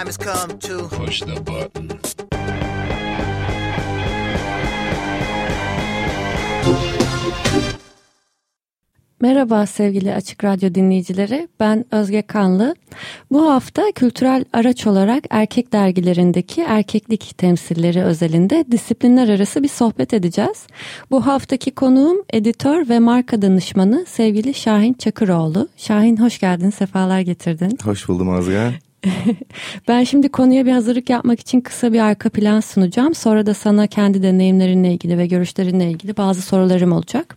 Time has come to Push the button. Merhaba sevgili Açık Radyo dinleyicileri. Ben Özge Kanlı. Bu hafta kültürel araç olarak erkek dergilerindeki erkeklik temsilleri özelinde disiplinler arası bir sohbet edeceğiz. Bu haftaki konuğum editör ve marka danışmanı sevgili Şahin Çakıroğlu. Şahin hoş geldin, sefalar getirdin. Hoş buldum Azga. Ben şimdi konuya bir hazırlık yapmak için kısa bir arka plan sunacağım. Sonra da sana kendi deneyimlerinle ilgili ve görüşlerinle ilgili bazı sorularım olacak.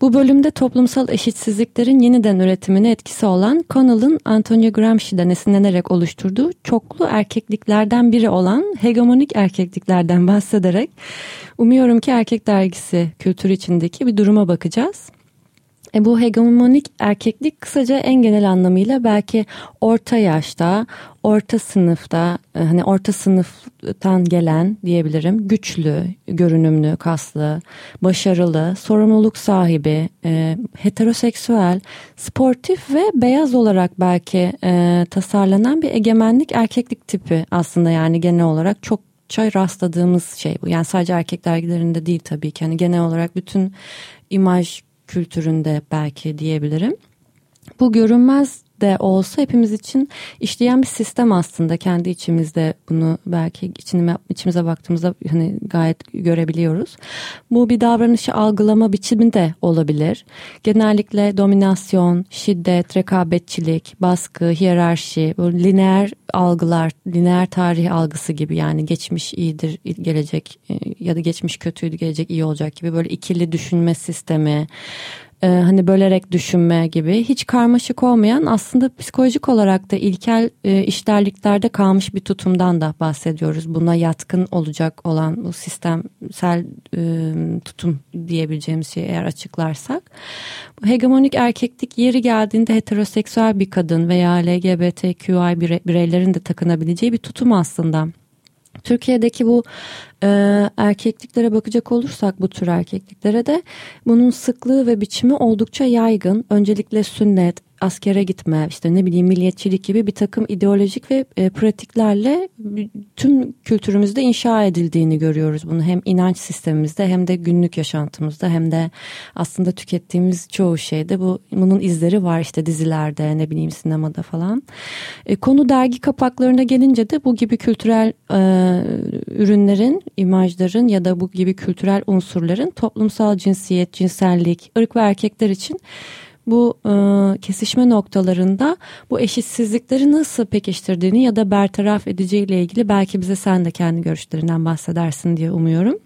Bu bölümde toplumsal eşitsizliklerin yeniden üretimine etkisi olan Connell'ın Antonio Gramsci'den esinlenerek oluşturduğu çoklu erkekliklerden biri olan hegemonik erkekliklerden bahsederek umuyorum ki erkek dergisi kültür içindeki bir duruma bakacağız. E bu hegemonik erkeklik kısaca en genel anlamıyla belki orta yaşta, orta sınıfta, e, hani orta sınıftan gelen diyebilirim. Güçlü, görünümlü, kaslı, başarılı, sorumluluk sahibi, e, heteroseksüel, sportif ve beyaz olarak belki e, tasarlanan bir egemenlik erkeklik tipi aslında yani genel olarak çok çay rastladığımız şey bu. Yani sadece erkek dergilerinde değil tabii ki. Yani genel olarak bütün imaj kültüründe belki diyebilirim. Bu görünmez de olsa hepimiz için işleyen bir sistem aslında kendi içimizde bunu belki içine, içimize baktığımızda hani gayet görebiliyoruz. Bu bir davranışı algılama biçimi de olabilir. Genellikle dominasyon, şiddet, rekabetçilik, baskı, hiyerarşi, lineer algılar, lineer tarih algısı gibi yani geçmiş iyidir, gelecek ya da geçmiş kötüydü, gelecek iyi olacak gibi böyle ikili düşünme sistemi, e, hani bölerek düşünme gibi hiç karmaşık olmayan aslında psikolojik olarak da ilkel e, işlerliklerde kalmış bir tutumdan da bahsediyoruz. Buna yatkın olacak olan bu sistemsel e, tutum diyebileceğimiz şeyi eğer açıklarsak. Hegemonik erkeklik yeri geldiğinde heteroseksüel bir kadın veya LGBTQI bireylerin de takınabileceği bir tutum aslında. Türkiye'deki bu e, erkekliklere bakacak olursak bu tür erkekliklere de bunun sıklığı ve biçimi oldukça yaygın. Öncelikle sünnet, askere gitme, işte ne bileyim milliyetçilik gibi bir takım ideolojik ve e, pratiklerle tüm kültürümüzde inşa edildiğini görüyoruz. Bunu hem inanç sistemimizde hem de günlük yaşantımızda hem de aslında tükettiğimiz çoğu şeyde bu bunun izleri var işte dizilerde ne bileyim sinemada falan. E, konu dergi kapaklarına gelince de bu gibi kültürel e, ürünlerin, imajların ya da bu gibi kültürel unsurların toplumsal cinsiyet, cinsellik, ırk ve erkekler için bu e, kesişme noktalarında bu eşitsizlikleri nasıl pekiştirdiğini ya da bertaraf edeceğiyle ilgili belki bize sen de kendi görüşlerinden bahsedersin diye umuyorum.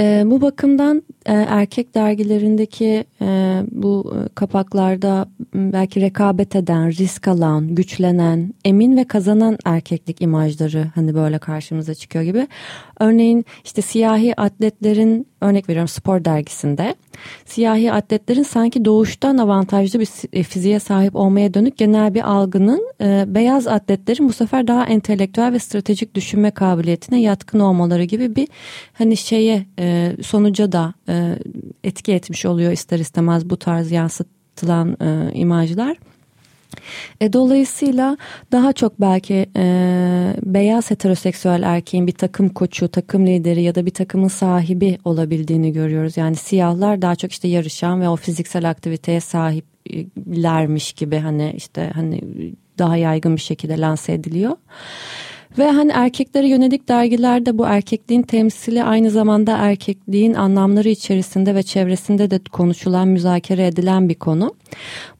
E, bu bakımdan e, erkek dergilerindeki e, bu e, kapaklarda belki rekabet eden, risk alan, güçlenen, emin ve kazanan erkeklik imajları hani böyle karşımıza çıkıyor gibi. Örneğin işte siyahi atletlerin örnek veriyorum spor dergisinde siyahi atletlerin sanki doğuştan avantajlı bir e, fiziğe sahip olmaya dönük genel bir algının e, beyaz atletlerin bu sefer daha entelektüel ve stratejik düşünme kabiliyetine yatkın olmaları gibi bir hani şeye e, sonuca da e, etki etmiş oluyor ister istemez bu tarz yansıtılan e, imajlar. E, dolayısıyla daha çok belki e, beyaz heteroseksüel erkeğin bir takım koçu, takım lideri ya da bir takımın sahibi olabildiğini görüyoruz. Yani siyahlar daha çok işte yarışan ve o fiziksel aktiviteye sahiplermiş gibi hani işte hani daha yaygın bir şekilde lanse ediliyor. Ve hani erkeklere yönelik dergilerde bu erkekliğin temsili aynı zamanda erkekliğin anlamları içerisinde ve çevresinde de konuşulan, müzakere edilen bir konu.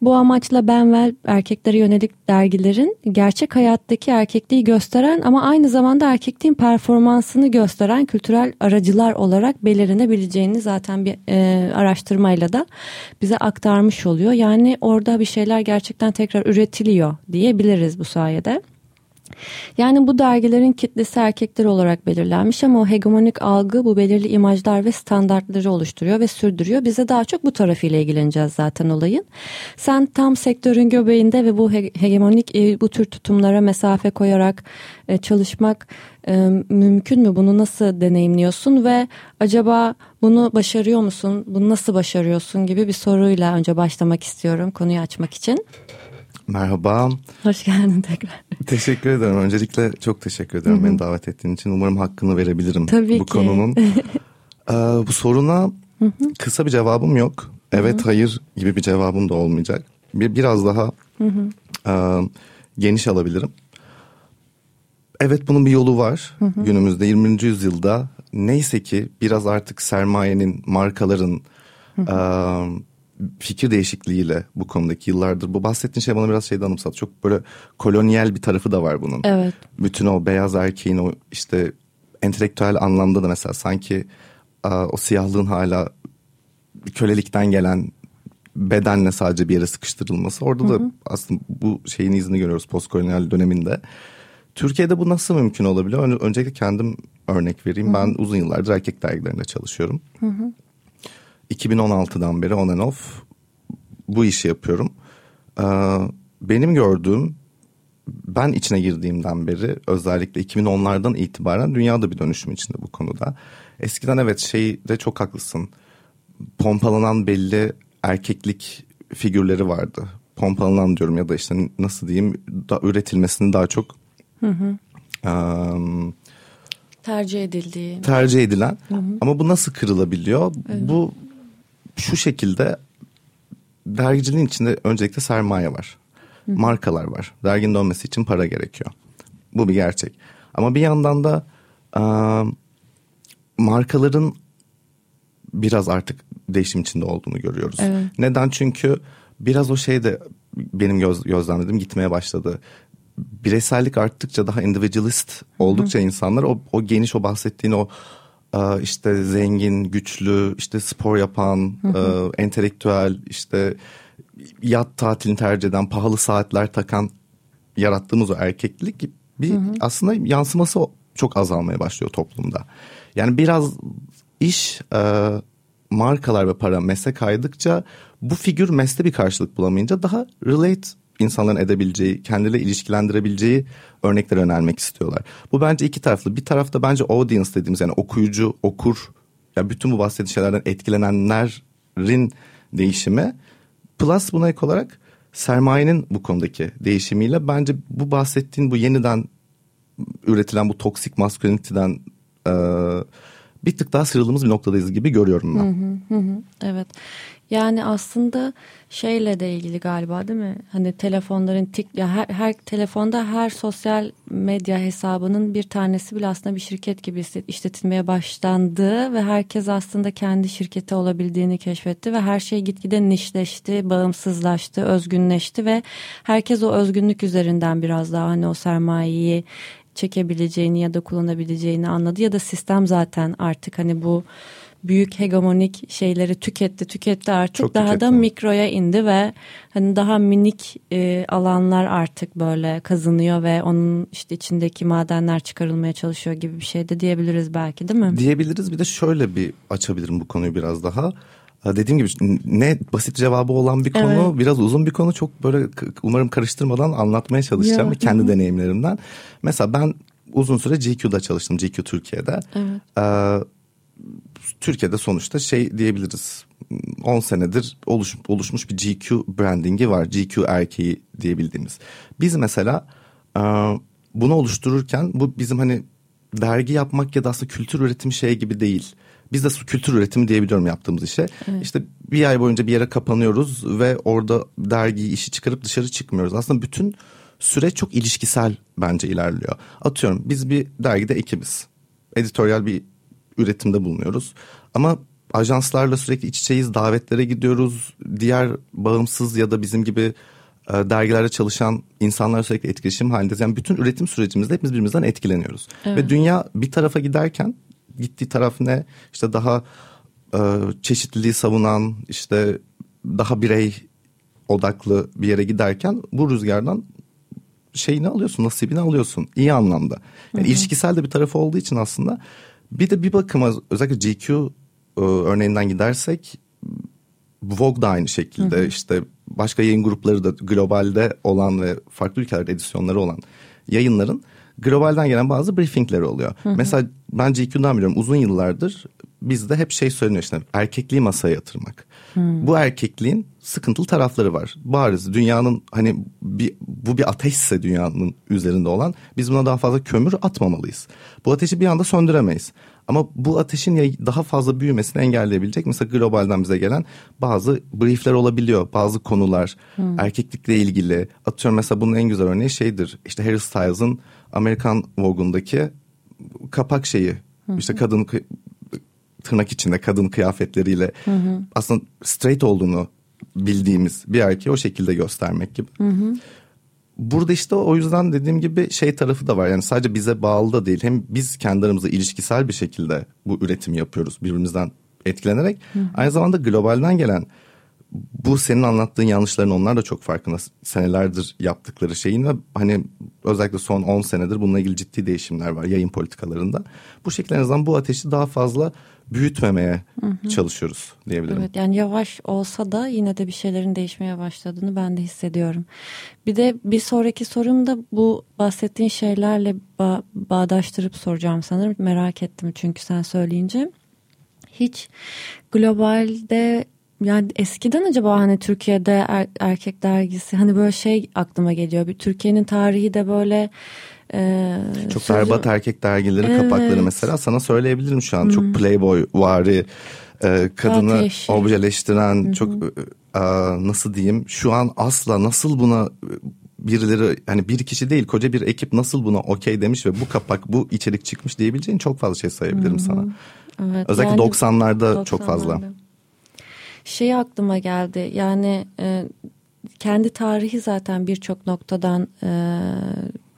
Bu amaçla Benvel erkeklere yönelik dergilerin gerçek hayattaki erkekliği gösteren ama aynı zamanda erkekliğin performansını gösteren kültürel aracılar olarak belirlenebileceğini zaten bir e, araştırmayla da bize aktarmış oluyor. Yani orada bir şeyler gerçekten tekrar üretiliyor diyebiliriz bu sayede. Yani bu dergilerin kitlesi erkekler olarak belirlenmiş ama o hegemonik algı bu belirli imajlar ve standartları oluşturuyor ve sürdürüyor. Bize daha çok bu tarafıyla ilgileneceğiz zaten olayın. Sen tam sektörün göbeğinde ve bu hegemonik e, bu tür tutumlara mesafe koyarak e, çalışmak e, mümkün mü? Bunu nasıl deneyimliyorsun ve acaba bunu başarıyor musun? Bunu nasıl başarıyorsun gibi bir soruyla önce başlamak istiyorum konuyu açmak için. Merhaba. Hoş geldin tekrar. Teşekkür ederim. Öncelikle çok teşekkür ederim Hı-hı. beni davet ettiğin için. Umarım hakkını verebilirim Tabii bu ki. konunun. ee, bu soruna Hı-hı. kısa bir cevabım yok. Evet, Hı-hı. hayır gibi bir cevabım da olmayacak. Bir biraz daha e, geniş alabilirim. Evet bunun bir yolu var. Hı-hı. Günümüzde 20. yüzyılda neyse ki biraz artık sermayenin, markaların... E, fikir değişikliğiyle bu konudaki yıllardır. Bu bahsettiğin şey bana biraz şeyden anımsattı. Çok böyle kolonyal bir tarafı da var bunun. Evet. Bütün o beyaz erkeğin o işte entelektüel anlamda da mesela sanki o siyahlığın hala kölelikten gelen bedenle sadece bir yere sıkıştırılması. Orada Hı-hı. da aslında bu şeyin izini görüyoruz postkolonyal döneminde. Türkiye'de bu nasıl mümkün olabiliyor? Öncelikle kendim örnek vereyim. Hı-hı. Ben uzun yıllardır erkek dergilerinde çalışıyorum. Hı hı. 2016'dan beri on and off bu işi yapıyorum. Ee, benim gördüğüm ben içine girdiğimden beri özellikle 2010'lardan itibaren dünyada bir dönüşüm içinde bu konuda. Eskiden evet şey de çok haklısın. Pompalanan belli erkeklik figürleri vardı. Pompalanan diyorum ya da işte nasıl diyeyim da üretilmesini daha çok hı hı. Um, tercih edildiği. Tercih edilen. Hı hı. Ama bu nasıl kırılabiliyor? Evet. Bu şu şekilde dergiciliğin içinde öncelikle sermaye var. Hı. Markalar var. Derginin dönmesi için para gerekiyor. Bu bir gerçek. Ama bir yandan da e, markaların biraz artık değişim içinde olduğunu görüyoruz. Evet. Neden? Çünkü biraz o şey de benim göz, gözlemlediğim gitmeye başladı. Bireysellik arttıkça daha individualist oldukça Hı. insanlar o, o geniş o bahsettiğin o işte zengin, güçlü, işte spor yapan, hı hı. entelektüel, işte yat tatilini tercih eden, pahalı saatler takan yarattığımız o erkeklik bir hı hı. aslında yansıması çok azalmaya başlıyor toplumda. Yani biraz iş markalar ve para meslek kaydıkça bu figür mesle bir karşılık bulamayınca daha relate insanların edebileceği, kendileri ilişkilendirebileceği örnekler önermek istiyorlar. Bu bence iki taraflı. Bir tarafta bence audience dediğimiz yani okuyucu, okur, ya bütün bu bahsettiğim şeylerden etkilenenlerin değişimi. Plus buna ek olarak sermayenin bu konudaki değişimiyle bence bu bahsettiğin bu yeniden üretilen bu toksik maskülinitiden e, bir tık daha sıyrıldığımız bir noktadayız gibi görüyorum ben. Hı hı hı. Evet. Yani aslında şeyle de ilgili galiba değil mi? Hani telefonların tik ya her, her telefonda her sosyal medya hesabının bir tanesi bile aslında bir şirket gibi işletilmeye başlandı ve herkes aslında kendi şirketi olabildiğini keşfetti ve her şey gitgide nişleşti, bağımsızlaştı, özgünleşti ve herkes o özgünlük üzerinden biraz daha hani o sermayeyi çekebileceğini ya da kullanabileceğini anladı ya da sistem zaten artık hani bu büyük hegemonik şeyleri tüketti tüketti artık Çok daha tüketti. da mikroya indi ve hani daha minik e, alanlar artık böyle kazınıyor ve onun işte içindeki madenler çıkarılmaya çalışıyor gibi bir şey de diyebiliriz belki değil mi? Diyebiliriz bir de şöyle bir açabilirim bu konuyu biraz daha. Dediğim gibi ne basit cevabı olan bir konu evet. biraz uzun bir konu çok böyle umarım karıştırmadan anlatmaya çalışacağım ya. kendi deneyimlerimden. Mesela ben uzun süre GQ'da çalıştım GQ Türkiye'de. Evet. Ee, Türkiye'de sonuçta şey diyebiliriz 10 senedir oluş, oluşmuş bir GQ brandingi var. GQ erkeği diyebildiğimiz. Biz mesela e, bunu oluştururken bu bizim hani dergi yapmak ya da aslında kültür üretimi şey gibi değil. Biz de kültür üretimi diyebiliyorum yaptığımız işe. Evet. İşte bir ay boyunca bir yere kapanıyoruz ve orada dergiyi işi çıkarıp dışarı çıkmıyoruz. Aslında bütün süreç çok ilişkisel bence ilerliyor. Atıyorum biz bir dergide ekibiz. Editoryal bir üretimde bulunuyoruz. Ama ajanslarla sürekli iç içeyiz, davetlere gidiyoruz. Diğer bağımsız ya da bizim gibi e, dergilerde çalışan insanlar sürekli etkileşim halindeyiz. Yani bütün üretim sürecimizde hepimiz birbirimizden etkileniyoruz. Evet. Ve dünya bir tarafa giderken gittiği taraf ne? İşte daha e, çeşitliliği savunan, işte daha birey odaklı bir yere giderken bu rüzgardan şeyini alıyorsun, nasibini alıyorsun iyi anlamda. Yani ilişkisel de bir tarafı olduğu için aslında bir de bir bakıma özellikle GQ e, örneğinden gidersek Vogue da aynı şekilde hı hı. işte başka yayın grupları da globalde olan ve farklı ülkelerde edisyonları olan yayınların globalden gelen bazı briefingleri oluyor. Hı hı. Mesela ben GQ'dan biliyorum uzun yıllardır bizde hep şey söyleniyor işte erkekliği masaya yatırmak. Bu erkekliğin sıkıntılı tarafları var. Bariz dünyanın hani bir, bu bir ateşse dünyanın üzerinde olan biz buna daha fazla kömür atmamalıyız. Bu ateşi bir anda söndüremeyiz. Ama bu ateşin daha fazla büyümesini engelleyebilecek mesela globalden bize gelen bazı briefler olabiliyor. Bazı konular hmm. erkeklikle ilgili. Atıyorum mesela bunun en güzel örneği şeydir. İşte Harry Styles'ın Amerikan Vogue'undaki kapak şeyi. Hmm. İşte kadın tırnak içinde kadın kıyafetleriyle hı hı. aslında straight olduğunu bildiğimiz bir erkeği o şekilde göstermek gibi. Hı hı. Burada işte o yüzden dediğim gibi şey tarafı da var. Yani sadece bize bağlı da değil. Hem biz kendi aramızda ilişkisel bir şekilde bu üretimi yapıyoruz birbirimizden etkilenerek. Hı hı. Aynı zamanda globalden gelen bu senin anlattığın yanlışların onlar da çok farkında. Senelerdir yaptıkları şeyin ve hani özellikle son 10 senedir bununla ilgili ciddi değişimler var yayın politikalarında. Bu şekilde en azından bu ateşi daha fazla büyütmemeye hı hı. çalışıyoruz diyebilirim. Evet yani yavaş olsa da yine de bir şeylerin değişmeye başladığını ben de hissediyorum. Bir de bir sonraki sorum da bu bahsettiğin şeylerle ba- bağdaştırıp soracağım sanırım. Merak ettim çünkü sen söyleyince. Hiç globalde yani eskiden acaba hani Türkiye'de er, erkek dergisi hani böyle şey aklıma geliyor. Bir Türkiye'nin tarihi de böyle ee, çok sözüm... berbat erkek dergileri evet. kapakları mesela sana söyleyebilirim şu an. Hmm. Çok playboy vari e, kadını Ateşi. objeleştiren hmm. çok e, nasıl diyeyim şu an asla nasıl buna birileri hani bir kişi değil koca bir ekip nasıl buna okey demiş ve bu kapak bu içerik çıkmış diyebileceğin çok fazla şey sayabilirim hmm. sana. Evet, Özellikle yani, 90'larda 90'larda çok fazla. Şey aklıma geldi. Yani e, kendi tarihi zaten birçok noktadan e,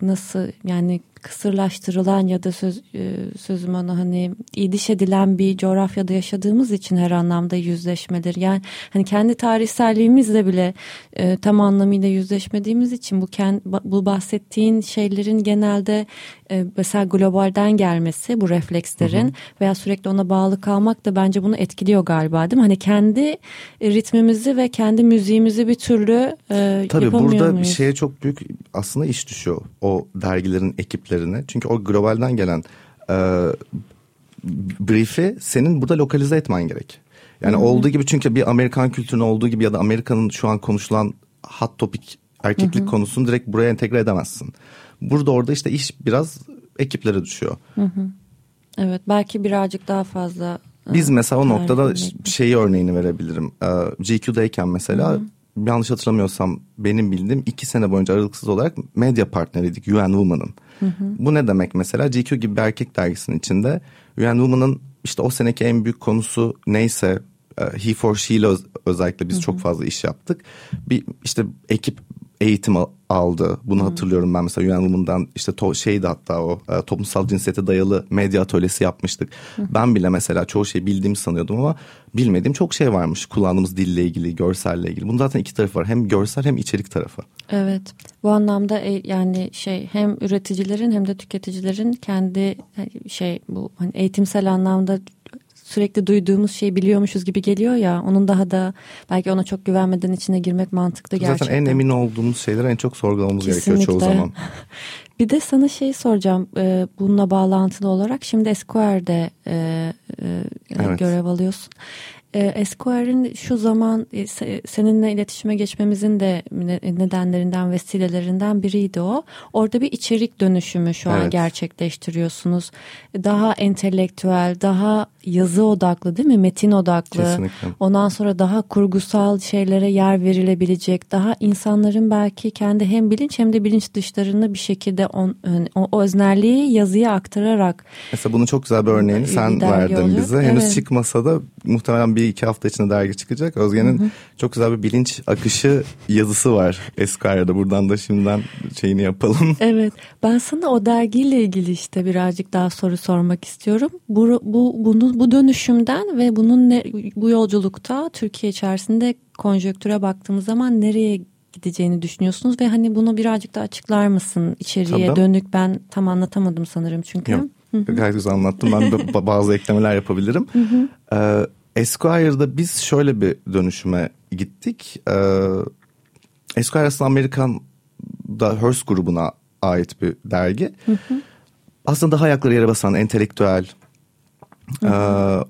nasıl yani kısırlaştırılan ya da söz, e, sözüm ona hani idiş edilen bir coğrafyada yaşadığımız için her anlamda yüzleşmedir. Yani hani kendi tarihselliğimizle bile e, tam anlamıyla yüzleşmediğimiz için bu kend, bu bahsettiğin şeylerin genelde e, mesela globalden gelmesi bu reflekslerin hı hı. veya sürekli ona bağlı kalmak da bence bunu etkiliyor galiba değil mi? Hani kendi ritmimizi ve kendi müziğimizi bir türlü e, Tabii burada muyuz? bir şeye çok büyük aslında iş düşüyor o dergilerin ekiplerine. Çünkü o globalden gelen e, brief'i senin burada lokalize etmen gerek. Yani hı. olduğu gibi çünkü bir Amerikan kültürünün olduğu gibi ya da Amerika'nın şu an konuşulan hot topic erkeklik hı. konusunu direkt buraya entegre edemezsin. Burada orada işte iş biraz ekiplere düşüyor. Hı. Evet belki birazcık daha fazla. E, Biz mesela o noktada şeyi örneğini verebilirim. E, GQ'dayken mesela hı hı. Yanlış hatırlamıyorsam benim bildiğim iki sene boyunca aralıksız olarak medya partneriydik UN Woman'ın. Bu ne demek mesela GQ gibi bir erkek dergisinin içinde UN Woman'ın işte o seneki en büyük konusu neyse e, He for She'yle özellikle biz hı hı. çok fazla iş yaptık. Bir işte ekip eğitim aldı. Bunu hmm. hatırlıyorum ben mesela UN Women'dan işte to, şeydi hatta o e, toplumsal cinsiyete dayalı medya atölyesi yapmıştık. Hmm. Ben bile mesela çoğu şey bildiğimi sanıyordum ama bilmediğim çok şey varmış. Kullandığımız dille ilgili, görselle ilgili. Bunun zaten iki tarafı var. Hem görsel hem içerik tarafı. Evet. Bu anlamda e, yani şey hem üreticilerin hem de tüketicilerin kendi e, şey bu hani eğitimsel anlamda sürekli duyduğumuz şeyi biliyormuşuz gibi geliyor ya onun daha da belki ona çok güvenmeden içine girmek mantıklı gerçekten. Zaten en emin olduğumuz şeyler en çok sorgulamamız Kesinlikle. gerekiyor çoğu zaman. bir de sana şey soracağım e, bununla bağlantılı olarak şimdi Esquire'de e, e, evet. görev alıyorsun. E, Esquire'in şu zaman e, seninle iletişime geçmemizin de nedenlerinden vesilelerinden biriydi o. Orada bir içerik dönüşümü şu evet. an gerçekleştiriyorsunuz. Daha entelektüel, daha yazı odaklı değil mi? Metin odaklı. Kesinlikle. Ondan sonra daha kurgusal şeylere yer verilebilecek. Daha insanların belki kendi hem bilinç hem de bilinç dışlarını bir şekilde on, o, o öznelliği yazıya aktararak. Mesela bunun çok güzel bir örneğini sen verdin oluyor. bize. Henüz evet. çıkmasa da muhtemelen bir iki hafta içinde dergi çıkacak. Özge'nin çok güzel bir bilinç akışı yazısı var Esquire'da. Buradan da şimdiden şeyini yapalım. Evet. Ben sana o dergiyle ilgili işte birazcık daha soru sormak istiyorum. Bu, bu, bunu, bu dönüşümden ve bunun ne, bu yolculukta Türkiye içerisinde konjöktüre baktığımız zaman nereye gideceğini düşünüyorsunuz ve hani bunu birazcık da açıklar mısın içeriye Tabii. dönük ben tam anlatamadım sanırım çünkü. Yok. Gayet güzel anlattım. Ben de bazı eklemeler yapabilirim. Ee, Esquire'da biz şöyle bir dönüşüme gittik. Ee, Esquire aslında Amerikan da Hearst grubuna ait bir dergi. Aslında daha ayakları yere basan entelektüel, e,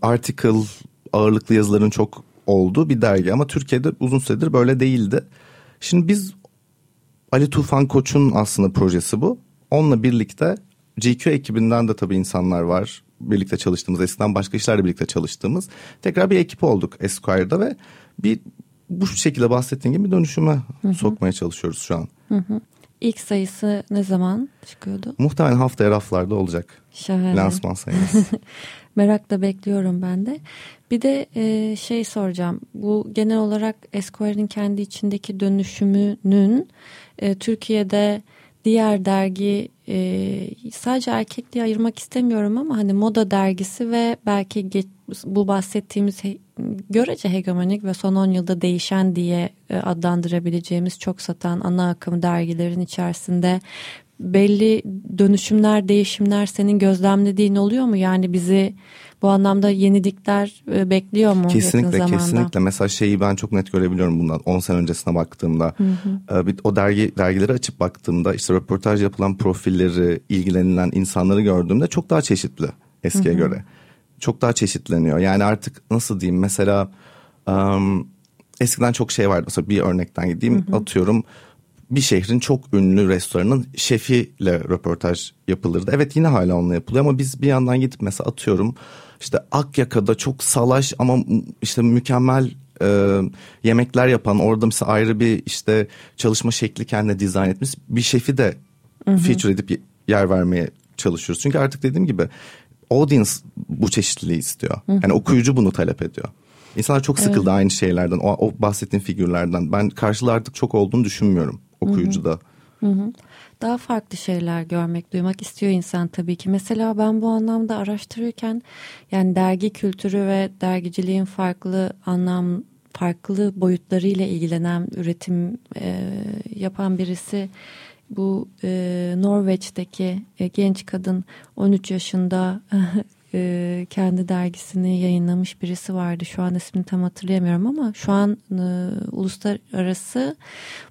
article ağırlıklı yazıların çok olduğu bir dergi. Ama Türkiye'de uzun süredir böyle değildi. Şimdi biz Ali Tufan Koç'un aslında projesi bu. Onunla birlikte GQ ekibinden de tabii insanlar var. Birlikte çalıştığımız, eskiden başka işlerle birlikte çalıştığımız. Tekrar bir ekip olduk Esquire'da ve bir bu şekilde bahsettiğim gibi dönüşüme hı hı. sokmaya çalışıyoruz şu an. Hı hı. İlk sayısı ne zaman çıkıyordu? Muhtemelen haftaya raflarda olacak. Şahane. Lansman sayısı. Merakla bekliyorum ben de. Bir de e, şey soracağım. Bu genel olarak Esquire'in kendi içindeki dönüşümünün e, Türkiye'de diğer dergi e, sadece erkek diye ayırmak istemiyorum ama hani moda dergisi ve belki geç, bu bahsettiğimiz he, görece hegemonik ve son 10 yılda değişen diye e, adlandırabileceğimiz çok satan ana akım dergilerin içerisinde belli dönüşümler, değişimler senin gözlemlediğin oluyor mu? Yani bizi bu anlamda yenilikler e, bekliyor mu kesinlikle? Kesinlikle. Mesela şeyi ben çok net görebiliyorum bundan 10 sene öncesine baktığımda. Hı hı. E, o dergi dergileri açıp baktığımda işte röportaj yapılan profilleri, ilgilenilen insanları gördüğümde çok daha çeşitli eskiye hı hı. göre. Çok daha çeşitleniyor. Yani artık nasıl diyeyim mesela um, eskiden çok şey vardı. Mesela bir örnekten gideyim hı hı. atıyorum bir şehrin çok ünlü restoranın şefiyle röportaj yapılırdı. Evet yine hala onunla yapılıyor ama biz bir yandan gidip mesela atıyorum işte Akyaka'da çok salaş ama işte mükemmel e, yemekler yapan orada mesela ayrı bir işte çalışma şekli kendine dizayn etmiş bir şefi de Hı-hı. feature edip yer vermeye çalışıyoruz. Çünkü artık dediğim gibi audience bu çeşitliliği istiyor. Hı-hı. Yani okuyucu bunu talep ediyor. İnsanlar çok sıkıldı evet. aynı şeylerden, o, o bahsettiğim figürlerden. Ben karşılığı artık çok olduğunu düşünmüyorum okuyucuda. Hı hı. Daha farklı şeyler görmek, duymak istiyor insan tabii ki. Mesela ben bu anlamda araştırırken yani dergi kültürü ve dergiciliğin farklı anlam farklı boyutlarıyla ilgilenen üretim e, yapan birisi bu e, Norveç'teki e, genç kadın 13 yaşında e, kendi dergisini yayınlamış birisi vardı. Şu an ismini tam hatırlayamıyorum ama şu an e, uluslararası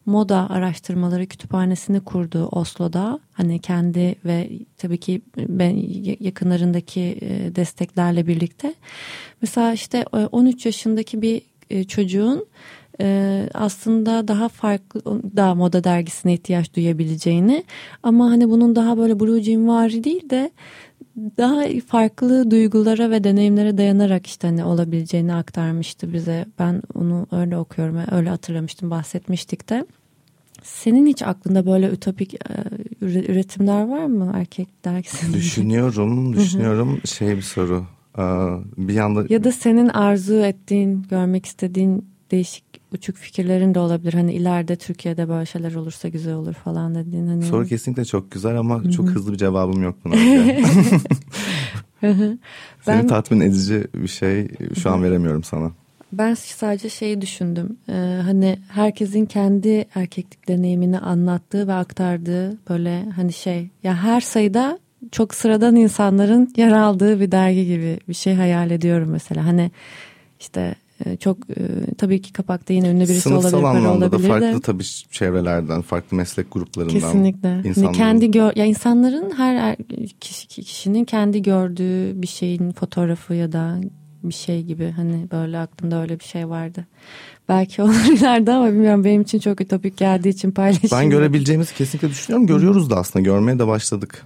moda araştırmaları kütüphanesini kurdu Oslo'da. Hani kendi ve tabii ki ben yakınlarındaki e, desteklerle birlikte. Mesela işte 13 yaşındaki bir e, çocuğun e, aslında daha farklı daha moda dergisine ihtiyaç duyabileceğini ama hani bunun daha böyle blue jean vari değil de daha farklı duygulara ve deneyimlere dayanarak işte hani olabileceğini aktarmıştı bize. Ben onu öyle okuyorum, öyle hatırlamıştım, bahsetmiştik de. Senin hiç aklında böyle ütopik e, üretimler var mı erkek dergisinde? Düşünüyorum, düşünüyorum. şey bir soru. Bir yanda... Ya da senin arzu ettiğin, görmek istediğin değişik uçuk fikirlerin de olabilir. Hani ileride Türkiye'de böyle şeyler olursa güzel olur falan dediğin. Hani... Soru kesinlikle çok güzel ama Hı-hı. çok hızlı bir cevabım yok buna. Seni ben... tatmin edici bir şey şu an veremiyorum sana. Ben sadece şeyi düşündüm. Ee, hani herkesin kendi erkeklik deneyimini anlattığı ve aktardığı böyle hani şey ya her sayıda çok sıradan insanların yer aldığı bir dergi gibi bir şey hayal ediyorum mesela. Hani işte çok e, tabii ki kapakta yine ünlü birisi Sınıfsal olabilir. Sınıfsal anlamda da farklı de. tabii çevrelerden, farklı meslek gruplarından. Kesinlikle. Hani insanların... Kendi gör, ya insanların her er, kişi, kişinin kendi gördüğü bir şeyin fotoğrafı ya da bir şey gibi hani böyle aklımda öyle bir şey vardı. Belki olur ileride ama bilmiyorum benim için çok ütopik geldiği için paylaşayım. Ben görebileceğimizi kesinlikle düşünüyorum. Görüyoruz da aslında görmeye de başladık.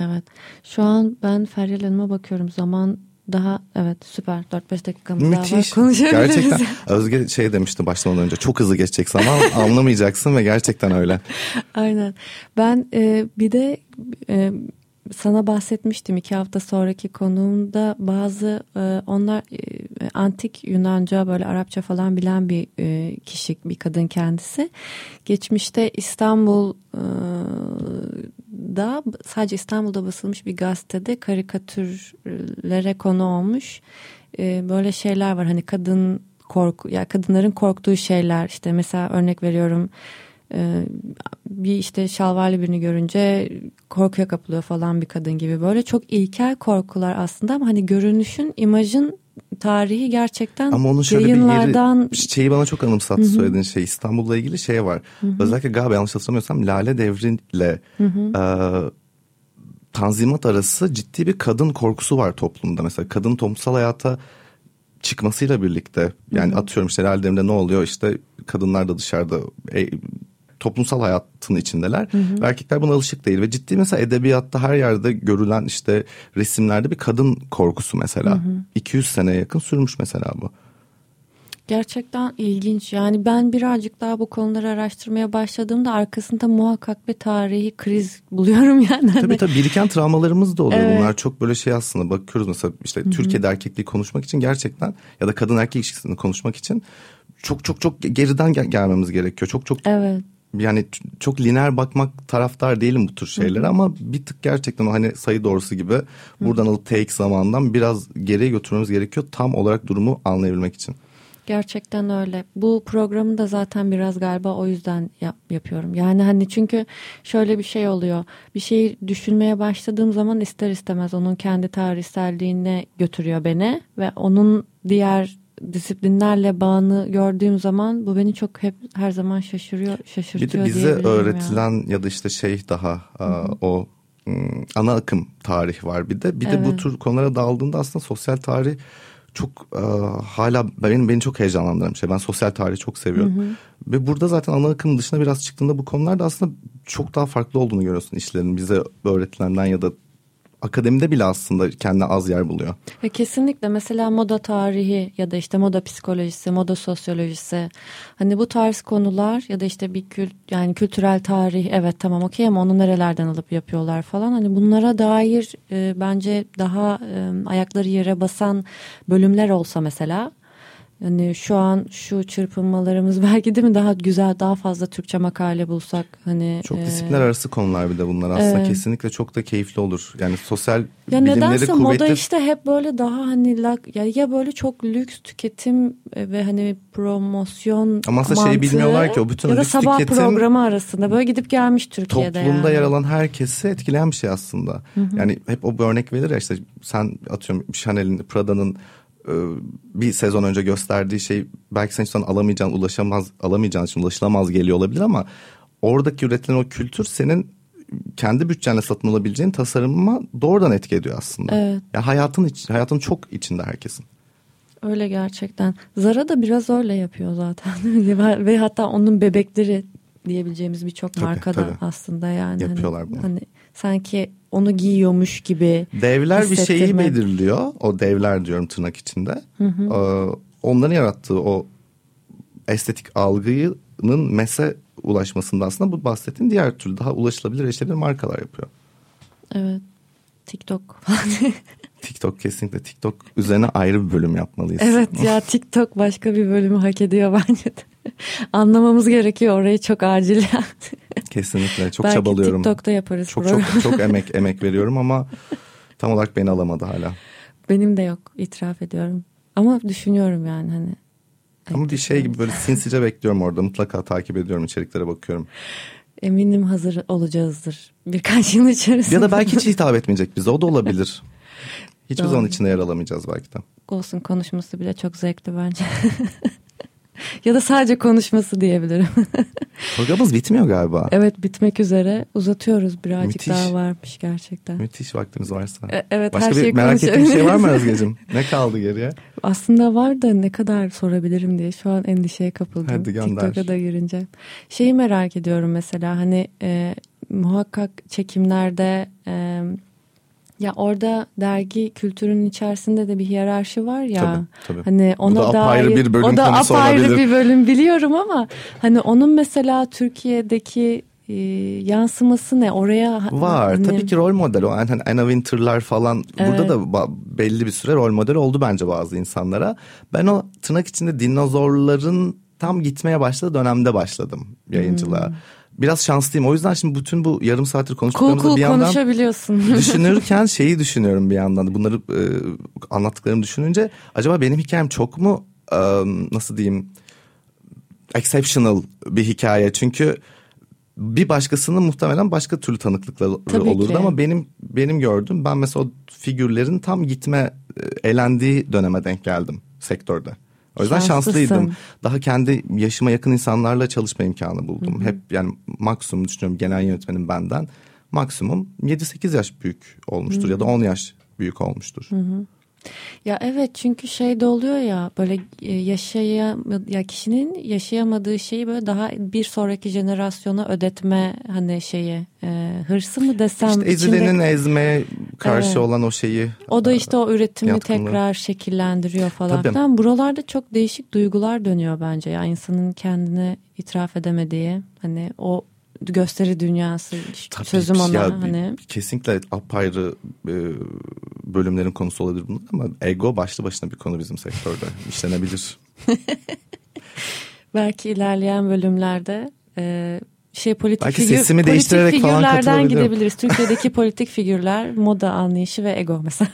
Evet. Şu an ben Feryal Hanım'a bakıyorum. Zaman daha evet süper 4-5 dakikamız daha var Müthiş. konuşabiliriz. Gerçekten Özge şey demişti başlamadan önce çok hızlı geçecek zaman anlamayacaksın ve gerçekten öyle. Aynen. Ben e, bir de e, sana bahsetmiştim iki hafta sonraki konuğumda bazı e, onlar e, antik Yunanca böyle Arapça falan bilen bir e, kişi bir kadın kendisi. Geçmişte İstanbul e, da sadece İstanbul'da basılmış bir gazetede karikatürlere konu olmuş. Böyle şeyler var hani kadın korku ya kadınların korktuğu şeyler işte mesela örnek veriyorum e, bir işte şalvarlı birini görünce korkuya kapılıyor falan bir kadın gibi. Böyle çok ilkel korkular aslında ama hani görünüşün imajın tarihi gerçekten Ama onun şöyle yayınlardan bir yeri şeyi bana çok anımsattı söylediğin şey. İstanbul'la ilgili şey var. Özellikle galiba yanlış hatırlamıyorsam Lale Devri'yle e, Tanzimat arası ciddi bir kadın korkusu var toplumda. Mesela kadın toplumsal hayata çıkmasıyla birlikte yani atıyorum işte Lale Devri'nde ne oluyor? İşte kadınlar da dışarıda e, toplumsal hayatın içindeler. Ve erkekler buna alışık değil ve ciddi mesela edebiyatta her yerde görülen işte resimlerde bir kadın korkusu mesela. 200 seneye yakın sürmüş mesela bu. Gerçekten ilginç. Yani ben birazcık daha bu konuları araştırmaya başladığımda arkasında muhakkak bir tarihi kriz buluyorum yani. Tabii Hani- tabii biriken travmalarımız da oluyor. Evet. Bunlar çok böyle şey aslında bakıyoruz mesela işte Türkiye'de erkekliği konuşmak için gerçekten ya da kadın erkek ilişkisini konuşmak için çok çok çok geriden gel- gelmemiz gerekiyor. Çok çok Evet. Yani çok lineer bakmak taraftar değilim bu tür şeylere ama bir tık gerçekten o hani sayı doğrusu gibi buradan alıp take zamandan biraz geriye götürmemiz gerekiyor tam olarak durumu anlayabilmek için. Gerçekten öyle. Bu programı da zaten biraz galiba o yüzden yap, yapıyorum. Yani hani çünkü şöyle bir şey oluyor. Bir şeyi düşünmeye başladığım zaman ister istemez onun kendi tarihselliğine götürüyor beni ve onun diğer disiplinlerle bağını gördüğüm zaman bu beni çok hep her zaman şaşırıyor, Bir şaşırtıyor de bize diyebilirim ya. öğretilen ya da işte şey daha a, o ım, ana akım tarih var bir de. Bir de bu Evet. tür konulara daldığında aslında sosyal tarih çok a, hala benim beni çok heyecanlandıran bir şey. Ben sosyal tarihi çok seviyorum. Ve burada zaten ana akım dışına biraz çıktığında bu konularda aslında çok daha farklı olduğunu görüyorsun işlerin bize öğretilenden ya da akademide bile aslında kendine az yer buluyor. Ve kesinlikle. Mesela moda tarihi ya da işte moda psikolojisi, moda sosyolojisi. Hani bu tarz konular ya da işte bir kült yani kültürel tarih evet tamam okey ama onu nerelerden alıp yapıyorlar falan. Hani bunlara dair e, bence daha e, ayakları yere basan bölümler olsa mesela hani şu an şu çırpınmalarımız belki değil mi daha güzel daha fazla Türkçe makale bulsak hani Çok e, disiplinler arası konular bir de bunlar aslında Evet. kesinlikle çok da keyifli olur. Yani sosyal Ya nedense kuvvetli moda işte hep böyle daha hani lak, ya, ya böyle çok lüks tüketim e, ve hani promosyon Ama aslında şeyi mantığı bilmiyorlar ki o bütün ya da sabah tüketim programı arasında böyle gidip gelmiş Türkiye'de toplumda yani. yer alan herkesi etkileyen bir şey aslında. Yani hep o bir örnek verir ya işte sen atıyorum Chanel'in, Prada'nın e, bir sezon önce gösterdiği şey belki sen hiç sonra alamayacağın, ulaşamaz, alamayacağın için ulaşılamaz geliyor olabilir ama oradaki üretilen o kültür senin kendi bütçenle satın alabileceğin tasarıma doğrudan etki ediyor aslında. Evet. Ya hayatın iç, hayatın çok içinde herkesin. Öyle gerçekten. Zara da biraz öyle yapıyor zaten ve hatta onun bebekleri diyebileceğimiz birçok Tabii, marka da tabii. aslında yani. Hani- Yapıyorlar bunu. Hani sanki onu giyiyormuş gibi. Devler bir şeyi belirliyor. O devler diyorum tırnak içinde. Ee, onların yarattığı o estetik algının mese ulaşmasında aslında bu bahsettiğin diğer türlü daha ulaşılabilir, erişilebilir markalar yapıyor. Evet. TikTok. TikTok kesinlikle TikTok üzerine ayrı bir bölüm yapmalıyız. Evet ya TikTok başka bir bölümü hak ediyor bence de. Anlamamız gerekiyor orayı çok acil. Kesinlikle çok Belki çabalıyorum. TikTok'ta yaparız. Çok program. çok çok emek emek veriyorum ama tam olarak beni alamadı hala. Benim de yok itiraf ediyorum. Ama düşünüyorum yani hani. Ama bir şey gibi böyle sinsice bekliyorum orada. Mutlaka takip ediyorum, içeriklere bakıyorum. Eminim hazır olacağızdır birkaç yıl içerisinde. Ya da belki hiç hitap etmeyecek bize. O da olabilir. Hiçbir Doğru. zaman içinde yer alamayacağız belki de. Olsun konuşması bile çok zevkli bence. ya da sadece konuşması diyebilirim. Programımız bitmiyor galiba. evet bitmek üzere. Uzatıyoruz birazcık Müthiş. daha varmış gerçekten. Müthiş vaktimiz varsa. E- evet, Başka her bir şeyi merak ettiğin bir şey var mı. Özgeciğim? Ne kaldı geriye? Aslında var da ne kadar sorabilirim diye şu an endişeye kapıldım. Hadi gönder. TikTok'a da girince. Şeyi merak ediyorum mesela hani e, muhakkak çekimlerde e, ya orada dergi kültürünün içerisinde de bir hiyerarşi var ya. Tabii, tabii. Hani Bu ona da apayrı dair bir bölüm o da konusu apayrı olabilir. bir bölüm biliyorum ama hani onun mesela Türkiye'deki e, yansıması ne? Oraya Var. hani- Tabii ki rol model o. Yani Anna Winter'lar falan burada Evet. da ba- belli bir süre rol model oldu bence bazı insanlara. Ben o tırnak içinde dinozorların tam gitmeye başladığı dönemde başladım yayıncılığa. Hmm. Biraz şanslıyım. O yüzden şimdi bütün bu yarım saattir Cool konuştuklarımızda cool bir yandan konuşabiliyorsun. düşünürken şeyi düşünüyorum bir yandan. Bunları e, anlattıklarımı düşününce acaba benim hikayem çok mu e, nasıl diyeyim exceptional bir hikaye. Çünkü bir başkasının muhtemelen başka türlü tanıklıkları Tabii olurdu ki. ama benim benim gördüğüm ben mesela o figürlerin tam gitme e, elendiği döneme denk geldim sektörde. O yüzden Şanslısın. şanslıydım. Daha kendi yaşıma yakın insanlarla çalışma imkanı buldum. Hep yani maksimum düşünüyorum genel yönetmenim benden. Maksimum 7-8 yaş büyük olmuştur ya da 10 yaş büyük olmuştur. Ya evet çünkü şey de oluyor ya böyle e, yaşaya ya kişinin yaşayamadığı şeyi böyle daha bir sonraki jenerasyona ödetme hani şeyi e, hırsı mı desem İşte ezilenin içinde- ezmeye karşı Evet. olan o şeyi. o da işte o üretimi yatkınlığı. tekrar şekillendiriyor falan Tabii. filan. Buralarda çok değişik duygular dönüyor bence ya insanın kendine itiraf edemediği hani o gösteri dünyası Tabii sözüm ona Ya, hani Kesinlikle apayrı e, bölümlerin konusu olabilir bunlar ama ego başlı başına bir konu bizim sektörde işlenebilir. belki ilerleyen bölümlerde e, şey politik Belki figür, sesimi politik değiştirerek falan gidebiliriz. Türkiye'deki politik figürler, moda anlayışı ve ego mesela.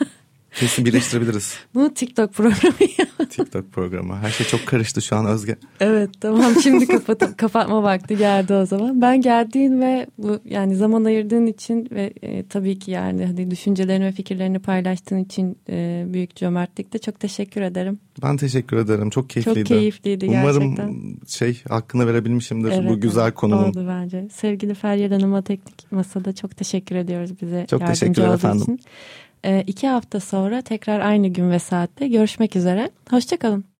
Kesin birleştirebiliriz Bunu TikTok programı ya. TikTok programı. Her şey çok karıştı şu an Özge. Evet tamam şimdi kapatıp kapatma vakti geldi o zaman. Ben geldiğin ve bu yani zaman ayırdığın için ve e, tabii ki yani hani düşüncelerini ve fikirlerini paylaştığın için e, büyük cömertlikte çok teşekkür ederim. Ben teşekkür ederim. Çok keyifliydi. Çok keyifliydi Umarım gerçekten. şey hakkını verebilmişimdir Evet, bu güzel evet, konumun. Oldu bence. Sevgili Feryal Hanım'a teknik masada çok teşekkür ediyoruz bize Çok yardımcı teşekkürler olduğu efendim. için. Ee, iki hafta sonra tekrar aynı gün ve saatte görüşmek üzere. Hoşçakalın.